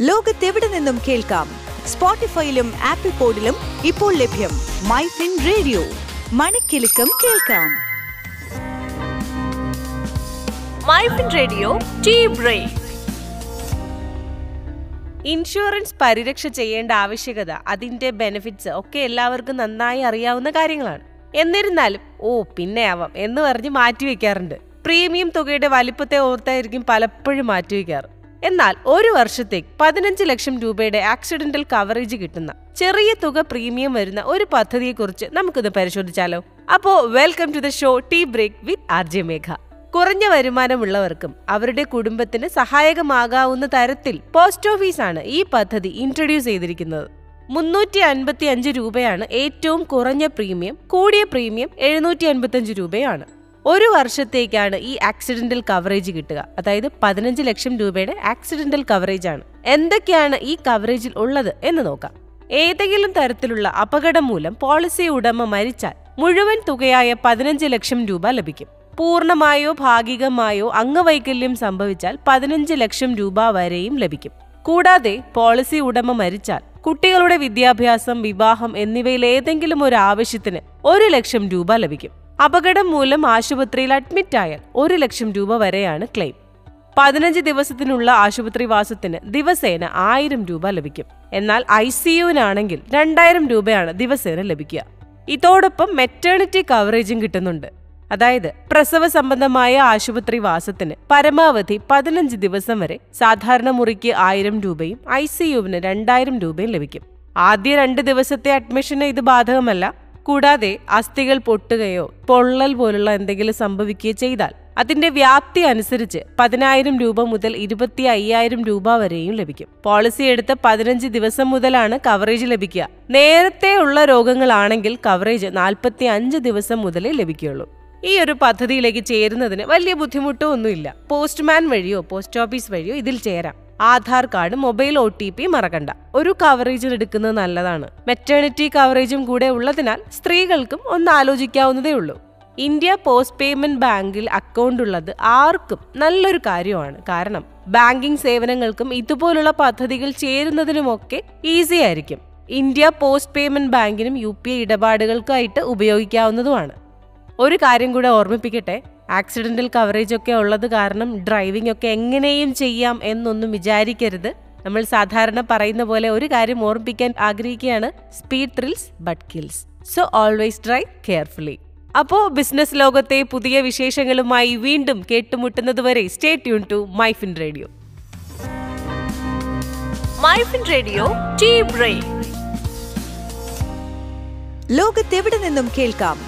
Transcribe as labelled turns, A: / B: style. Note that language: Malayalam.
A: ലോകത്തെവിടെ നിന്നും കേൾക്കാം? സ്പോട്ടിഫൈയിലും ആപ്പിൾ പോഡിലും ഇപ്പോൾ ലഭ്യം മൈ ഫിൻ റേഡിയോ. മണിക്കെലക്കം കേൾക്കാം.
B: MyFin radio tea break insurance പരിരക്ഷ ചെയ്യേണ്ട ആവശ്യകത അതിന്റെ ബെനിഫിറ്റ്സ് ഒക്കെ എല്ലാവർക്കും നന്നായി അറിയാവുന്ന കാര്യങ്ങളാണ്. എന്നിരുന്നാലും ഓ പിന്നെ ആവാം എന്ന് പറഞ്ഞ് മാറ്റിവെക്കാറുണ്ട്. പ്രീമിയം തുകയുടെ വലിപ്പത്തെ ഓർത്തായിരിക്കും പലപ്പോഴും മാറ്റിവെക്കാറ്. എന്നാൽ ഒരു വർഷത്തേക്ക് പതിനഞ്ച് ലക്ഷം രൂപയുടെ ആക്സിഡന്റൽ കവറേജ് കിട്ടുന്ന ചെറിയ തുക പ്രീമിയം വരുന്ന ഒരു പദ്ധതിയെ കുറിച്ച് നമുക്കിത് പരിശോധിച്ചാലോ? അപ്പോ welcome to the show tea break with R J Megha. കുറഞ്ഞ വരുമാനമുള്ളവർക്കും അവരുടെ കുടുംബത്തിന് സഹായകമാകാവുന്ന തരത്തിൽ പോസ്റ്റ് ഓഫീസാണ് ഈ പദ്ധതി ഇൻട്രൊഡ്യൂസ് ചെയ്തിരിക്കുന്നത്. മുന്നൂറ്റി അൻപത്തി അഞ്ച് രൂപയാണ് ഏറ്റവും കുറഞ്ഞ പ്രീമിയം കൂടിയ പ്രീമിയം എഴുന്നൂറ്റി അൻപത്തി രൂപയാണ്. ഒരു വർഷത്തേക്കാണ് ഈ ആക്സിഡന്റൽ കവറേജ് കിട്ടുക. അതായത് പതിനഞ്ച് ലക്ഷം രൂപയുടെ ആക്സിഡന്റൽ കവറേജ് ആണ്. എന്തൊക്കെയാണ് ഈ കവറേജിൽ ഉള്ളത് എന്ന് നോക്കാം. ഏതെങ്കിലും തരത്തിലുള്ള അപകടം മൂലം പോളിസി ഉടമ മരിച്ചാൽ മുഴുവൻ തുകയായ പതിനഞ്ച് ലക്ഷം രൂപ ലഭിക്കും. പൂർണമായോ ഭാഗികമായോ അംഗവൈകല്യം സംഭവിച്ചാൽ പതിനഞ്ച് ലക്ഷം രൂപ വരെയും ലഭിക്കും. കൂടാതെ പോളിസി ഉടമ മരിച്ചാൽ കുട്ടികളുടെ വിദ്യാഭ്യാസം വിവാഹം എന്നിവയിൽ ഏതെങ്കിലും ഒരു ആവശ്യത്തിന് ഒരു ലക്ഷം രൂപ ലഭിക്കും. അപകടം മൂലം ആശുപത്രിയിൽ അഡ്മിറ്റ് ആയാൽ ഒരു ലക്ഷം രൂപ വരെയാണ് ക്ലെയിം പതിനഞ്ച് ദിവസത്തിനുള്ള ആശുപത്രി വാസത്തിന് ദിവസേന ആയിരം രൂപ ലഭിക്കും. എന്നാൽ ഐ സി യുവിനാണെങ്കിൽ രണ്ടായിരം രൂപയാണ് ദിവസേന ലഭിക്കുക. ഇതോടൊപ്പം മെറ്റേണിറ്റി കവറേജും കിട്ടുന്നുണ്ട്. അതായത് പ്രസവ സംബന്ധമായ ആശുപത്രി വാസത്തിന് പരമാവധി പതിനഞ്ച് ദിവസം വരെ സാധാരണ മുറിക്ക് ആയിരം രൂപയും ഐ സി യുവിന് രണ്ടായിരം രൂപയും ലഭിക്കും. ആദ്യ രണ്ട് ദിവസത്തെ അഡ്മിഷന് ഇത് ബാധകമല്ല. കൂടാതെ അസ്ഥികൾ പൊട്ടുകയോ പൊള്ളൽ പോലുള്ള എന്തെങ്കിലും സംഭവിക്കുകയോ ചെയ്താൽ അതിന്റെ വ്യാപ്തി അനുസരിച്ച് പതിനായിരം രൂപ മുതൽ ഇരുപത്തി അയ്യായിരം രൂപ വരെയും ലഭിക്കും. പോളിസി എടുത്ത് പതിനഞ്ച് ദിവസം മുതലാണ് കവറേജ് ലഭിക്കുക. നേരത്തെ ഉള്ള രോഗങ്ങളാണെങ്കിൽ കവറേജ് നാൽപ്പത്തി അഞ്ച് ദിവസം മുതലേ ലഭിക്കുകയുള്ളൂ. ഈ ഒരു പദ്ധതിയിലേക്ക് ചേരുന്നതിന് വലിയ ബുദ്ധിമുട്ടോ ഒന്നുമില്ല പോസ്റ്റ്മാൻ വഴിയോ പോസ്റ്റ് ഓഫീസ് വഴിയോ ഇതിൽ ചേരാം. Aadhaar card mobile O T P മറക്കണ്ട. ഒരു കവറേജിൽ എടുക്കുന്നത് നല്ലതാണ്. മെറ്റേണിറ്റി കവറേജും കൂടെ ഉള്ളതിനാൽ സ്ത്രീകൾക്കും ഒന്ന് ആലോചിക്കാവുന്നതേ ഉള്ളൂ. ഇന്ത്യ പോസ്റ്റ് പേയ്മെന്റ് ബാങ്കിൽ അക്കൗണ്ട് ഉള്ളത് ആർക്കും നല്ലൊരു കാര്യമാണ്. കാരണം ബാങ്കിംഗ് സേവനങ്ങൾക്കും ഇതുപോലുള്ള പദ്ധതികൾ ചേരുന്നതിനുമൊക്കെ ഈസി ആയിരിക്കും. ഇന്ത്യ പോസ്റ്റ് പേയ്മെന്റ് ബാങ്കിനും യു പി ഐ ഇടപാടുകൾക്കായിട്ട് ഉപയോഗിക്കാവുന്നതുമാണ്. ഒരു കാര്യം കൂടെ ഓർമ്മിപ്പിക്കട്ടെ. ആക്സിഡന്റൽ കവറേജ് ഒക്കെ ഉള്ളത് കാരണം ഡ്രൈവിംഗ് ഒക്കെ എങ്ങനെയും ചെയ്യാം എന്നൊന്നും വിചാരിക്കരുത്. നമ്മൾ സാധാരണ പറയുന്ന പോലെ ഒരു കാര്യം ഓർമ്മിപ്പിക്കാൻ ആഗ്രഹിക്കുകയാണ്. Speed thrills but kills so always drive carefully അപ്പോ ബിസിനസ് ലോകത്തെ പുതിയ വിശേഷങ്ങളുമായി വീണ്ടും കേട്ടുമുട്ടുന്നതുവരെ stay tune to MyFin radio
C: MyFin radio tea break
A: ലോകത്തെവിടെ നിന്നും കേൾക്കാം?